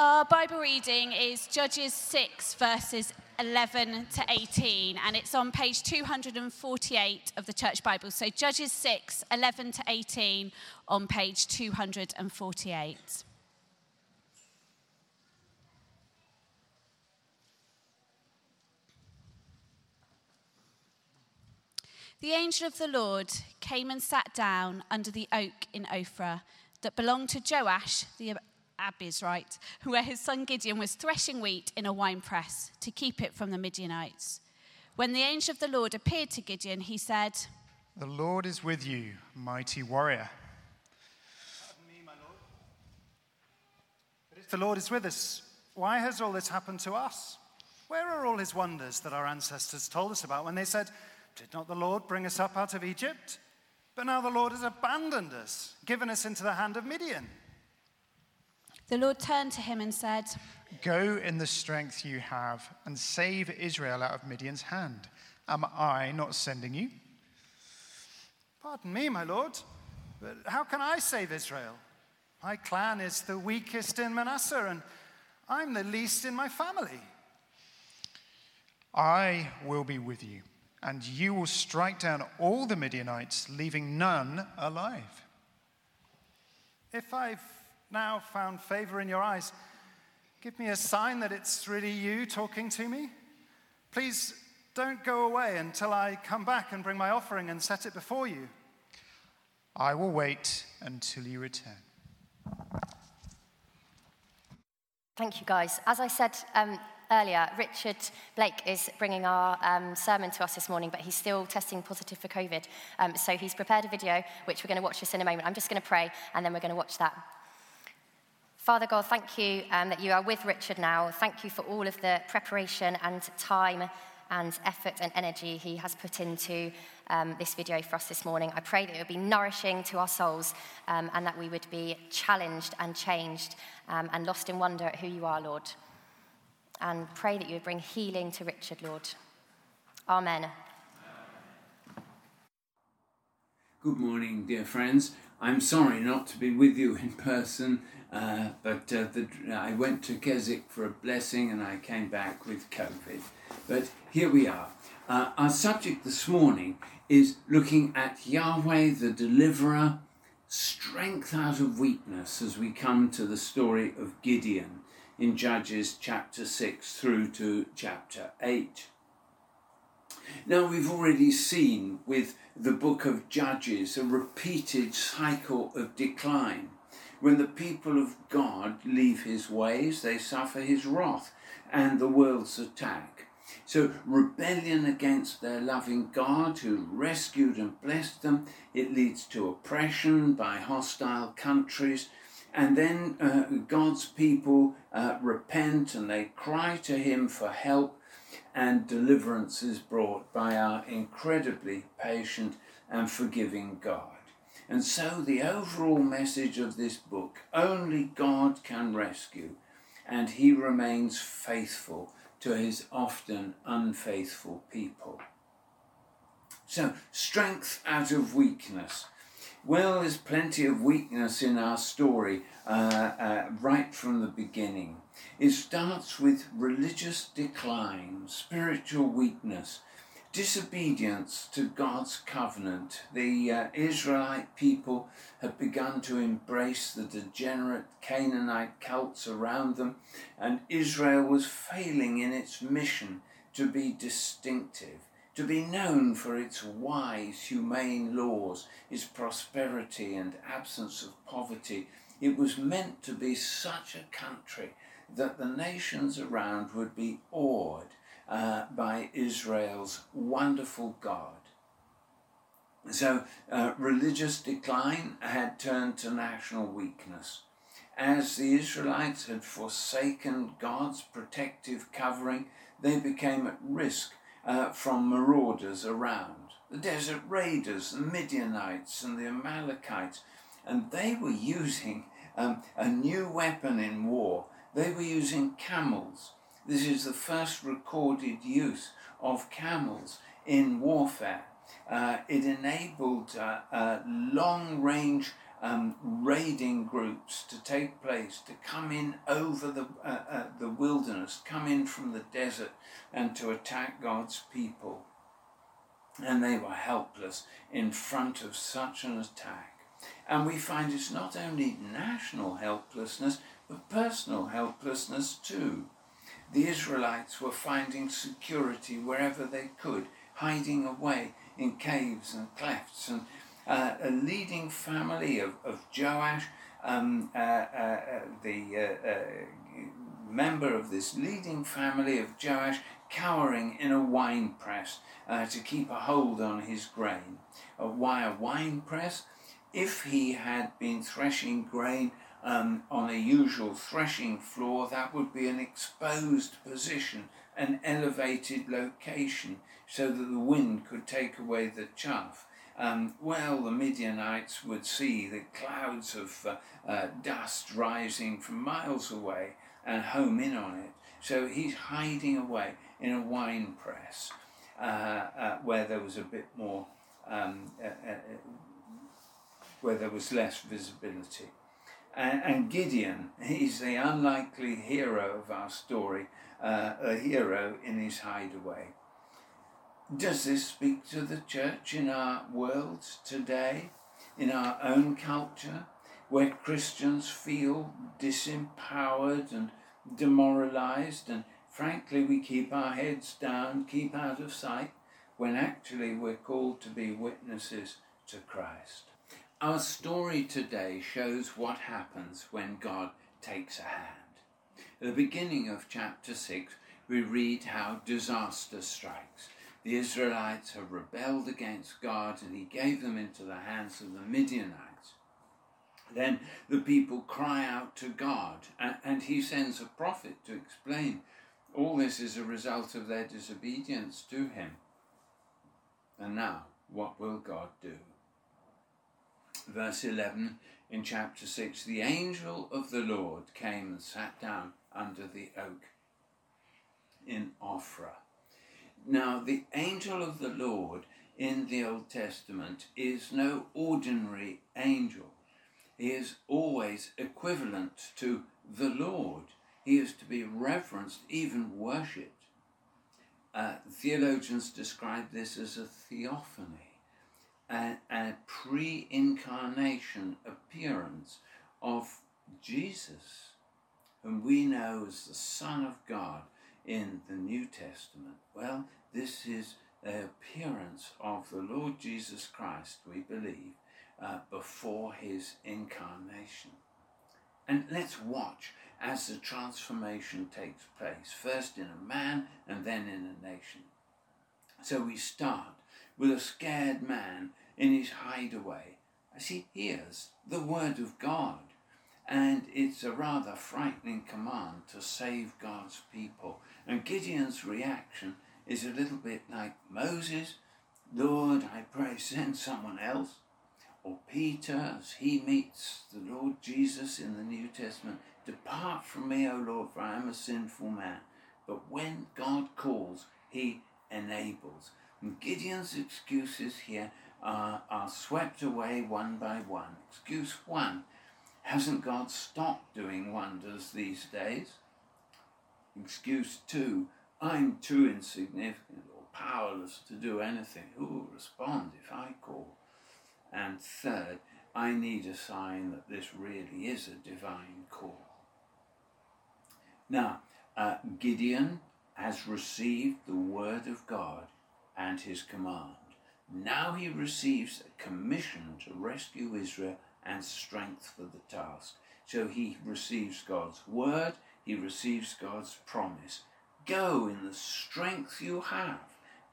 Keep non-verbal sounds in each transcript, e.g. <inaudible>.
Our Bible reading is Judges 6, verses 11 to 18, and it's on page 248 of the Church Bible. So, Judges 6, 11 to 18 on page 248. The angel of the Lord came and sat down under the oak in Ophrah that belonged to Joash the Abiezrite, where his son Gideon was threshing wheat in a winepress to keep it from the Midianites. When the angel of the Lord appeared to Gideon, he said, The Lord is with you, mighty warrior. Me, my Lord. But if the Lord is with us, why has all this happened to us? Where are all his wonders that our ancestors told us about when they said, Did not the Lord bring us up out of Egypt? But now the Lord has abandoned us, given us into the hand of Midian. The Lord turned to him and said, Go in the strength you have and save Israel out of Midian's hand. Am I not sending you? Pardon me, my Lord, but how can I save Israel? My clan is the weakest in Manasseh, and I'm the least in my family. I will be with you, and you will strike down all the Midianites, leaving none alive. If I've now found favor in your eyes, give me a sign that it's really you talking to me. Please don't go away until I come back and bring my offering and set it before you. I will wait until you return. Thank you, guys. As I said um, earlier, Richard Blake is bringing our um, sermon to us this morning, but he's still testing positive for COVID. Um, so he's prepared a video, which we're going to watch this in a moment. I'm just going to pray, and then we're going to watch that. Father God, thank you um, that you are with Richard now. Thank you for all of the preparation and time and effort and energy he has put into um, this video for us this morning. I pray that it would be nourishing to our souls um, and that we would be challenged and changed um, and lost in wonder at who you are, Lord. And pray that you would bring healing to Richard, Lord. Amen. Good morning, dear friends. I'm sorry not to be with you in person, uh, but uh, the, I went to Keswick for a blessing and I came back with COVID. But here we are. Uh, our subject this morning is looking at Yahweh the deliverer, strength out of weakness, as we come to the story of Gideon in Judges chapter 6 through to chapter 8. Now, we've already seen with the book of Judges a repeated cycle of decline. When the people of God leave his ways, they suffer his wrath and the world's attack. So, rebellion against their loving God who rescued and blessed them, it leads to oppression by hostile countries. And then uh, God's people uh, repent and they cry to him for help, and deliverance is brought by our incredibly patient and forgiving God. And so, the overall message of this book only God can rescue, and He remains faithful to His often unfaithful people. So, strength out of weakness. Well, there's plenty of weakness in our story uh, uh, right from the beginning. It starts with religious decline, spiritual weakness, disobedience to God's covenant. The uh, Israelite people had begun to embrace the degenerate Canaanite cults around them, and Israel was failing in its mission to be distinctive, to be known for its wise, humane laws, its prosperity and absence of poverty. It was meant to be such a country that the nations around would be awed uh, by Israel's wonderful God. So, uh, religious decline had turned to national weakness. As the Israelites had forsaken God's protective covering, they became at risk uh, from marauders around. The desert raiders, the Midianites, and the Amalekites, and they were using um, a new weapon in war. They were using camels. This is the first recorded use of camels in warfare. Uh, it enabled uh, uh, long range um, raiding groups to take place, to come in over the, uh, uh, the wilderness, come in from the desert, and to attack God's people. And they were helpless in front of such an attack. And we find it's not only national helplessness, but personal helplessness too. The Israelites were finding security wherever they could, hiding away in caves and clefts. And uh, a leading family of, of Joash, um, uh, uh, uh the uh, uh, member of this leading family of Joash, cowering in a wine press to keep a hold on his grain. why a wine press? If he had been threshing grain um, on a usual threshing floor, that would be an exposed position, an elevated location, so that the wind could take away the chaff. Um, well, the Midianites would see the clouds of uh, uh, dust rising from miles away and home in on it. So he's hiding away in a wine press uh, uh where there was a bit more, um, uh, uh, where there was less visibility. And, Gideon, he's the unlikely hero of our story, uh, a hero in his hideaway. Does this speak to the church in our world today, in our own culture, where Christians feel disempowered and demoralized, and frankly, we keep our heads down, keep out of sight, when actually we're called to be witnesses to Christ? Our story today shows what happens when God takes a hand. At the beginning of chapter 6, we read how disaster strikes. The Israelites have rebelled against God and he gave them into the hands of the Midianites. Then the people cry out to God and he sends a prophet to explain all this is a result of their disobedience to him. And now, what will God do? Verse 11 in chapter 6 the angel of the Lord came and sat down under the oak in Ophrah. Now, the angel of the Lord in the Old Testament is no ordinary angel. He is always equivalent to the Lord. He is to be reverenced, even worshipped. Uh, theologians describe this as a theophany a, a pre incarnation appearance of Jesus, whom we know as the Son of God in the New Testament. Well, this is the appearance of the Lord Jesus Christ, we believe, uh, before his incarnation. And let's watch as the transformation takes place, first in a man and then in a nation. So we start with a scared man in his hideaway as he hears the word of God. And it's a rather frightening command to save God's people. And Gideon's reaction is a little bit like Moses, Lord, I pray, send someone else. Or Peter, as he meets the Lord Jesus in the New Testament, Depart from me, O Lord, for I am a sinful man. But when God calls, he enables. And Gideon's excuses here are, are swept away one by one. Excuse one hasn't God stopped doing wonders these days? Excuse two I'm too insignificant or powerless to do anything. Who will respond if I call? And third, I need a sign that this really is a divine call. Now, uh, Gideon has received the word of God and his command. Now he receives a commission to rescue Israel and strength for the task. So he receives God's word, he receives God's promise. Go in the strength you have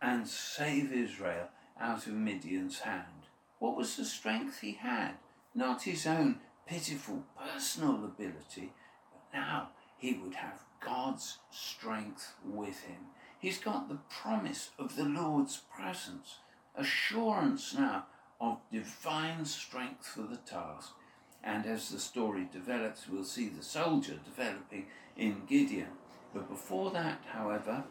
and save Israel out of Midian's hand. What was the strength he had? Not his own pitiful personal ability, but now he would have God's strength with him. He's got the promise of the Lord's presence, assurance now of divine strength for the task. And as the story develops, we'll see the soldier developing in Gideon. But before that, however,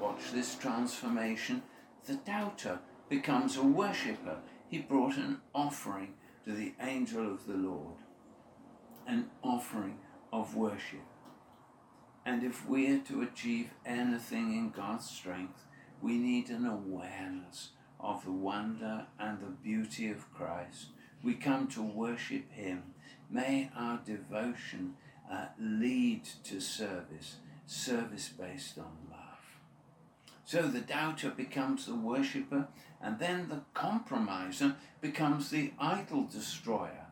watch this transformation. The doubter becomes a worshipper. He brought an offering to the angel of the Lord an offering of worship. And if we are to achieve anything in God's strength, we need an awareness of the wonder and the beauty of Christ. We come to worship Him. May our devotion uh, lead to service, service based on love. So the doubter becomes the worshipper, and then the compromiser becomes the idol destroyer,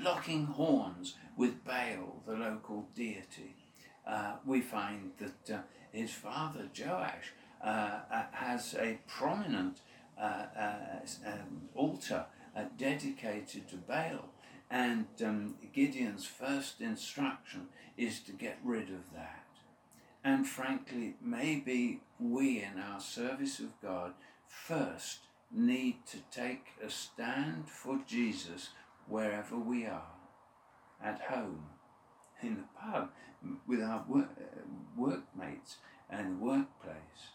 locking horns with Baal, the local deity. Uh, we find that uh, his father Joash uh, uh has a prominent um, altar dedicated to Baal, and um, Gideon's first instruction is to get rid of that. And frankly, maybe we in our service of God first need to take a stand for Jesus wherever we are at home, in the pub, with our work, workmates and workplace.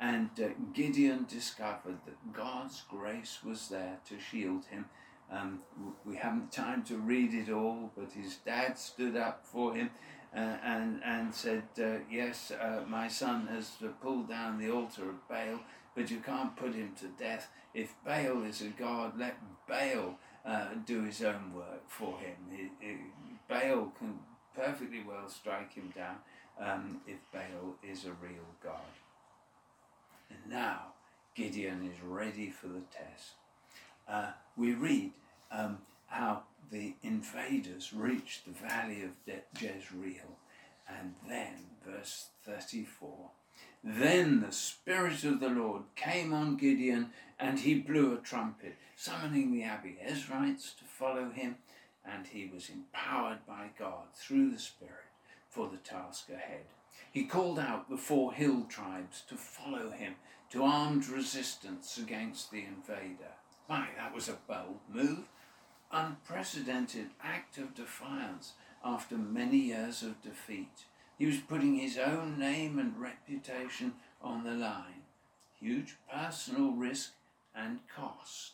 And uh, Gideon discovered that God's grace was there to shield him. Um, we haven't time to read it all, but his dad stood up for him uh, and, and said, uh, Yes, uh, my son has pulled down the altar of Baal, but you can't put him to death. If Baal is a god, let Baal uh, do his own work for him. Baal can perfectly well strike him down um, if Baal is a real god. And now Gideon is ready for the test. Uh, we read um, how the invaders reached the valley of Jezreel, and then, verse 34, then the Spirit of the Lord came on Gideon, and he blew a trumpet, summoning the Abiezrites to follow him, and he was empowered by God through the Spirit for the task ahead. He called out the four hill tribes to follow him to armed resistance against the invader. My, that was a bold move. Unprecedented act of defiance after many years of defeat. He was putting his own name and reputation on the line. Huge personal risk and cost.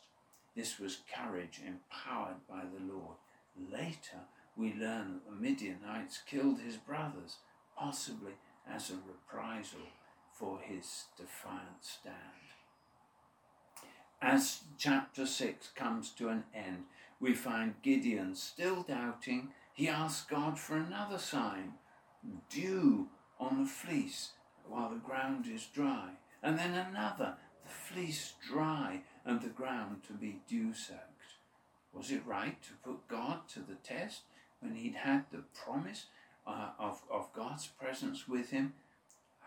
This was courage empowered by the Lord. Later, we learn that the Midianites killed his brothers, possibly as a reprisal for his defiant stand. As chapter 6 comes to an end, we find Gideon still doubting. He asks God for another sign dew on the fleece while the ground is dry, and then another, the fleece dry and the ground to be dew soaked. Was it right to put God to the test when he'd had the promise uh, of, of God's presence with him?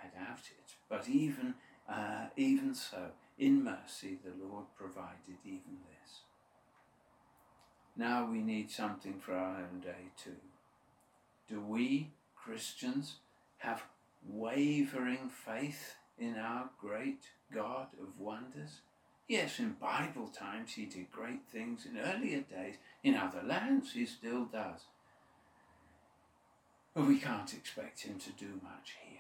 I doubt it. But even, uh, even so, in mercy, the Lord provided even this. Now we need something for our own day too. Do we Christians have wavering faith in our great God of wonders? Yes, in Bible times he did great things. In earlier days, in other lands, he still does. But we can't expect him to do much here.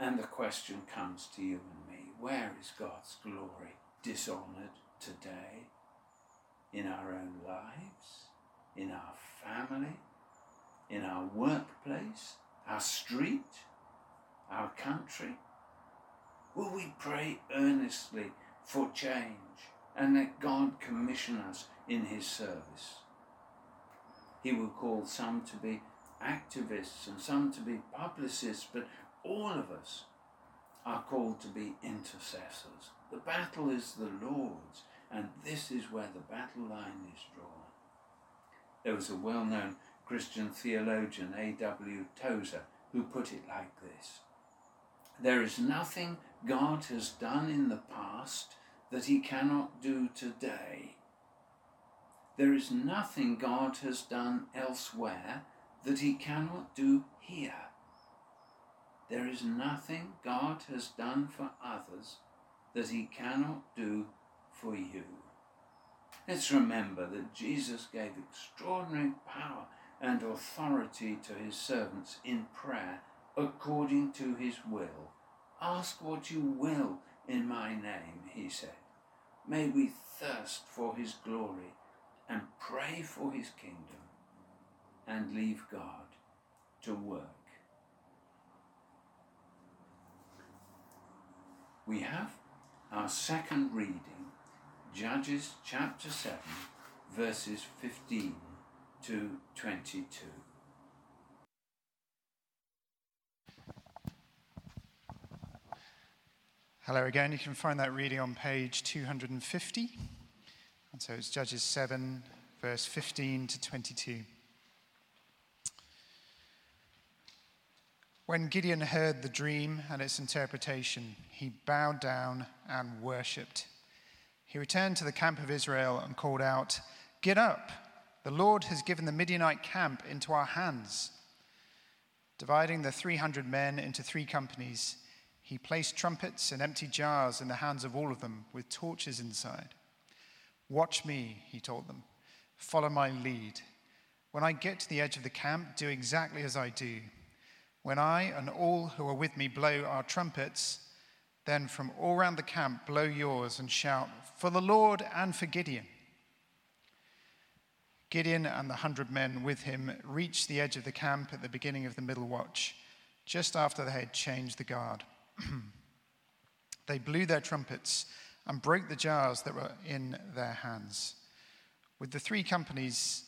And the question comes to you and me where is God's glory dishonoured today? In our own lives? In our family? in our workplace, our street, our country? Will we pray earnestly for change and let God commission us in His service? He will call some to be activists and some to be publicists, but all of us are called to be intercessors. The battle is the Lord's, and this is where the battle line is drawn. There was a well known Christian theologian A.W. Tozer, who put it like this There is nothing God has done in the past that he cannot do today. There is nothing God has done elsewhere that he cannot do here. There is nothing God has done for others that he cannot do for you. Let's remember that Jesus gave extraordinary power and authority to his servants in prayer according to his will. Ask what you will in my name, he said. May we thirst for his glory and pray for his kingdom and leave God to work. We have our second reading, Judges chapter 7, verses 15 to 22. Hello again. You can find that reading on page 250. And so it's Judges 7, verse 15 to 22. When Gideon heard the dream and its interpretation, he bowed down and worshipped. He returned to the camp of Israel and called out, Get up! The Lord has given the Midianite camp into our hands. Dividing the 300 men into three companies, he placed trumpets and empty jars in the hands of all of them with torches inside. Watch me, he told them. Follow my lead. When I get to the edge of the camp, do exactly as I do. When I and all who are with me blow our trumpets, then from all round the camp blow yours and shout, For the Lord and for Gideon. Gideon and the hundred men with him reached the edge of the camp at the beginning of the middle watch, just after they had changed the guard. <clears throat> they blew their trumpets and broke the jars that were in their hands. With the three companies,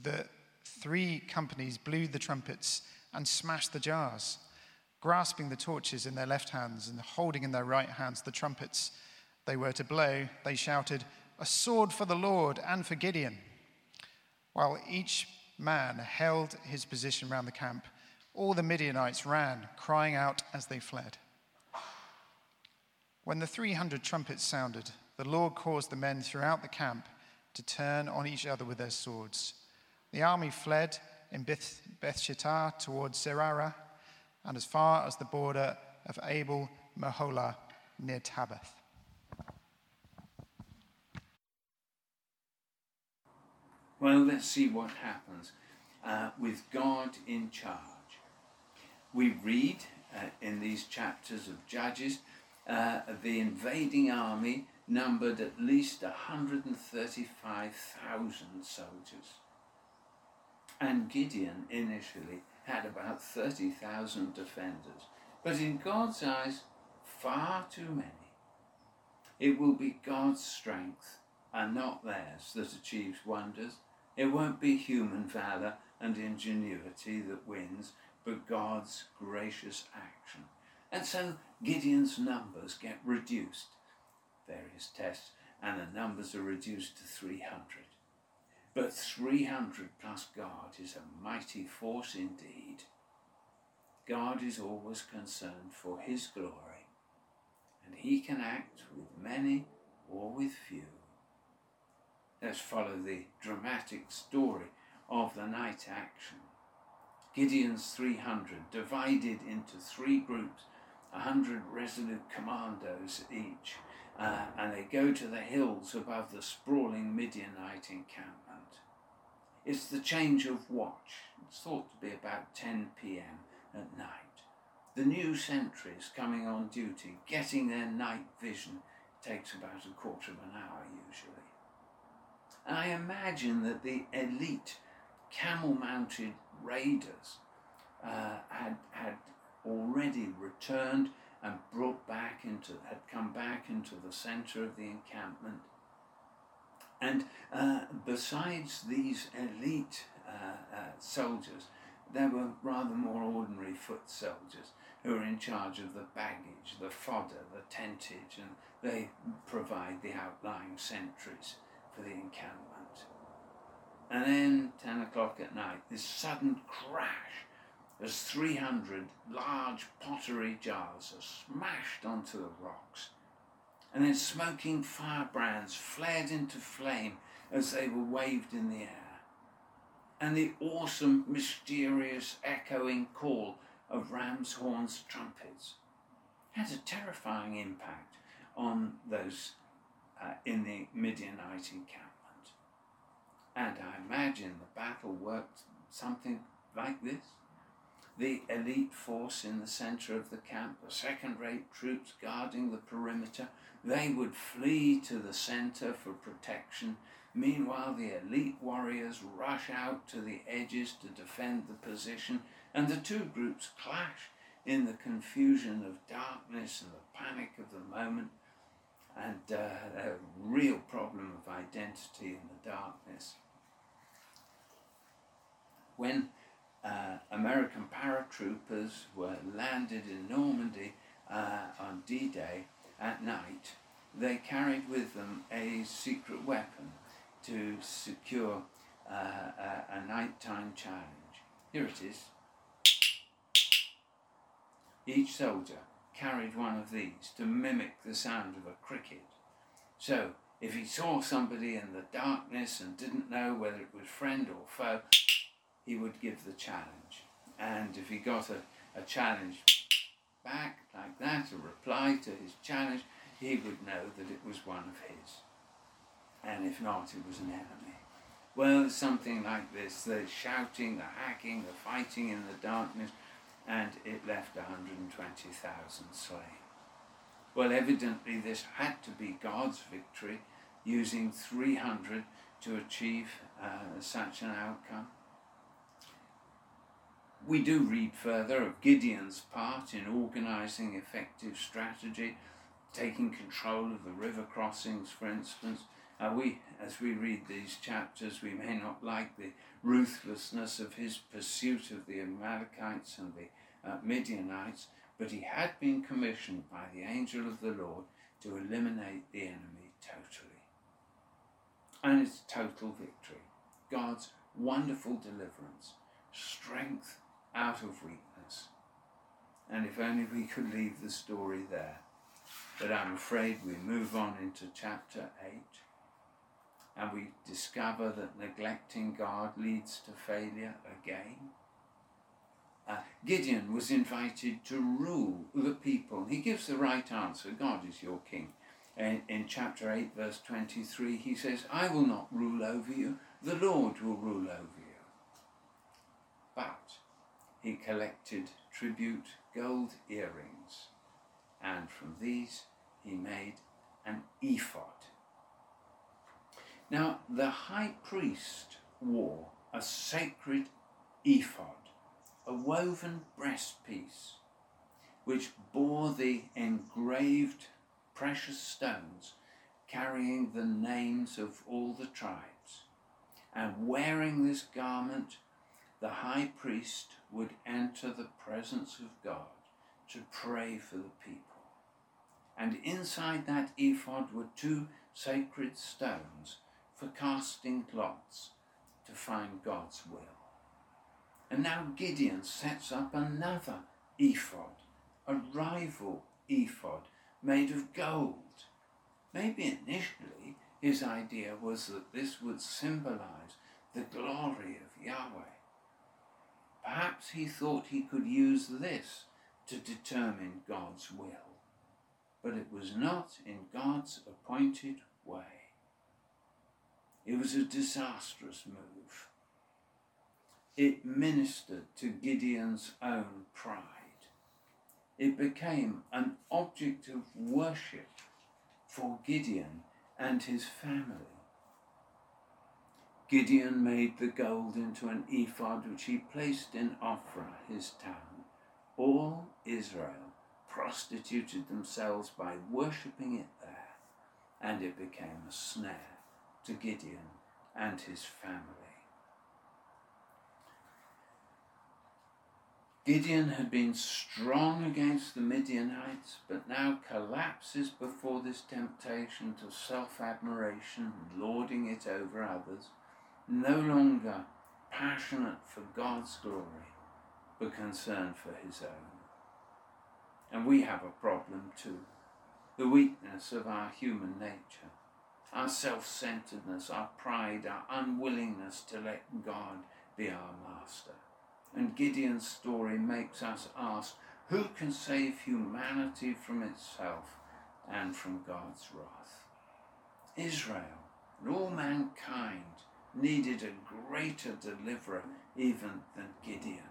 the three companies blew the trumpets and smashed the jars, grasping the torches in their left hands and holding in their right hands the trumpets they were to blow. They shouted, "A sword for the Lord and for Gideon!" While each man held his position round the camp, all the Midianites ran, crying out as they fled. When the 300 trumpets sounded, the Lord caused the men throughout the camp to turn on each other with their swords. The army fled in Beth, Shittah towards Zerah and as far as the border of Abel Meholah near Tabbath. Well, let's see what happens uh, with God in charge. We read uh, in these chapters of Judges uh, the invading army numbered at least 135,000 soldiers. And Gideon initially had about 30,000 defenders. But in God's eyes, far too many. It will be God's strength and not theirs that achieves wonders. It won't be human valour and ingenuity that wins, but God's gracious action. And so Gideon's numbers get reduced. Various tests, and the numbers are reduced to 300. But 300 plus God is a mighty force indeed. God is always concerned for his glory, and he can act with many or with few. Let's follow the dramatic story of the night action. Gideon's 300 divided into three groups 100 resolute commandos each, uh, and they go to the hills above the sprawling Midianite encampment. It's the change of watch. It's thought to be about 10 pm at night. The new sentries coming on duty, getting their night vision, takes about a quarter of an hour usually. And I imagine that the elite camel mounted raiders uh, had, had already returned and brought back into, had come back into the center of the encampment. And uh, besides these elite uh, uh, soldiers, there were rather more ordinary foot soldiers who are in charge of the baggage, the fodder, the tentage, and they provide the outlying sentries for the encampment. And then, 10 o'clock at night, this sudden crash as 300 large pottery jars are smashed onto the rocks. And then smoking firebrands flared into flame as they were waved in the air. And the awesome, mysterious, echoing call of ram's horns trumpets had a terrifying impact on those uh, in the Midianite encampment. And I imagine the battle worked something like this. The elite force in the center of the camp, the second rate troops guarding the perimeter. They would flee to the center for protection. Meanwhile, the elite warriors rush out to the edges to defend the position, and the two groups clash in the confusion of darkness and the panic of the moment, and uh, a real problem of identity in the darkness. When uh, American paratroopers were landed in Normandy uh, on D Day at night, they carried with them a secret weapon to secure uh, a, a nighttime challenge. Here it is. Each soldier carried one of these to mimic the sound of a cricket. So, if he saw somebody in the darkness and didn't know whether it was friend or foe, he would give the challenge. And if he got a, a challenge back like that, a reply to his challenge, he would know that it was one of his. And if not, it was an enemy. Well, something like this the shouting, the hacking, the fighting in the darkness, and it left 120,000 slain. Well, evidently, this had to be God's victory, using 300 to achieve uh, such an outcome. We do read further of Gideon's part in organising effective strategy, taking control of the river crossings, for instance. Uh, we, as we read these chapters, we may not like the ruthlessness of his pursuit of the Amalekites and the uh, Midianites, but he had been commissioned by the angel of the Lord to eliminate the enemy totally. And it's total victory. God's wonderful deliverance, strength out of weakness. And if only we could leave the story there. But I'm afraid we move on into chapter 8 and we discover that neglecting God leads to failure again. Uh, Gideon was invited to rule the people. He gives the right answer God is your king. In, in chapter 8, verse 23, he says, I will not rule over you, the Lord will rule over you. But he collected tribute gold earrings, and from these he made an ephod. Now, the high priest wore a sacred ephod, a woven breastpiece, which bore the engraved precious stones carrying the names of all the tribes. And wearing this garment, the high priest would enter the presence of God to pray for the people. And inside that ephod were two sacred stones for casting lots to find God's will. And now Gideon sets up another ephod, a rival ephod made of gold. Maybe initially his idea was that this would symbolize the glory of Yahweh. Perhaps he thought he could use this to determine God's will, but it was not in God's appointed way. It was a disastrous move. It ministered to Gideon's own pride. It became an object of worship for Gideon and his family. Gideon made the gold into an ephod which he placed in Ophrah, his town. All Israel prostituted themselves by worshipping it there, and it became a snare to Gideon and his family. Gideon had been strong against the Midianites, but now collapses before this temptation to self admiration, lording it over others no longer passionate for God's glory, but concerned for his own. And we have a problem too the weakness of our human nature, our self centeredness, our pride, our unwillingness to let God be our master. And Gideon's story makes us ask who can save humanity from itself and from God's wrath? Israel and all mankind needed a greater deliverer even than Gideon.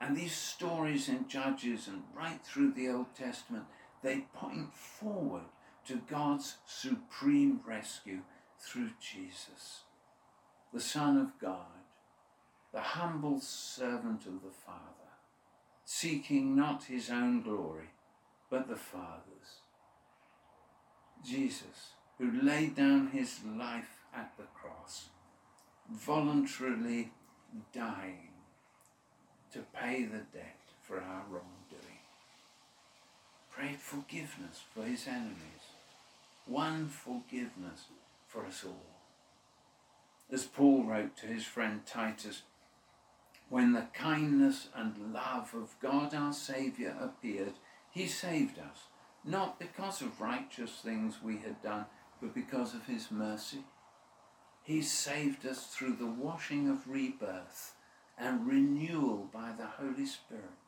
And these stories in Judges and right through the Old Testament, they point forward to God's supreme rescue through Jesus, the Son of God, the humble servant of the Father, seeking not his own glory, but the Father's. Jesus, who laid down his life at the cross, voluntarily dying to pay the debt for our wrongdoing. Prayed forgiveness for his enemies, one forgiveness for us all. As Paul wrote to his friend Titus, when the kindness and love of God our Saviour appeared, he saved us, not because of righteous things we had done, but because of his mercy. He saved us through the washing of rebirth and renewal by the Holy Spirit,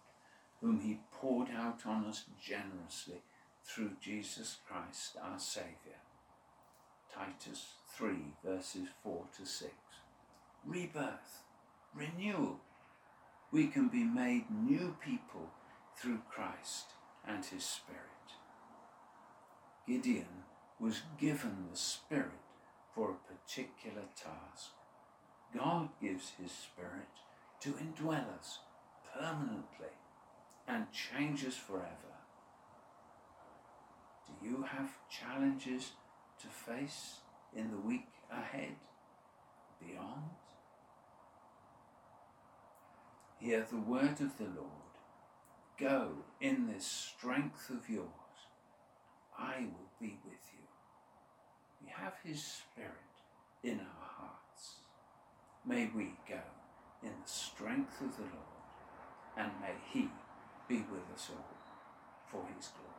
whom he poured out on us generously through Jesus Christ our Saviour. Titus 3, verses 4 to 6. Rebirth, renewal. We can be made new people through Christ and his Spirit. Gideon was given the Spirit for a particular task. God gives his Spirit to indwell us permanently and change us forever. Do you have challenges to face in the week ahead, beyond? Hear the word of the Lord. Go in this strength of yours. I will be with you. Have his Spirit in our hearts. May we go in the strength of the Lord, and may he be with us all for his glory.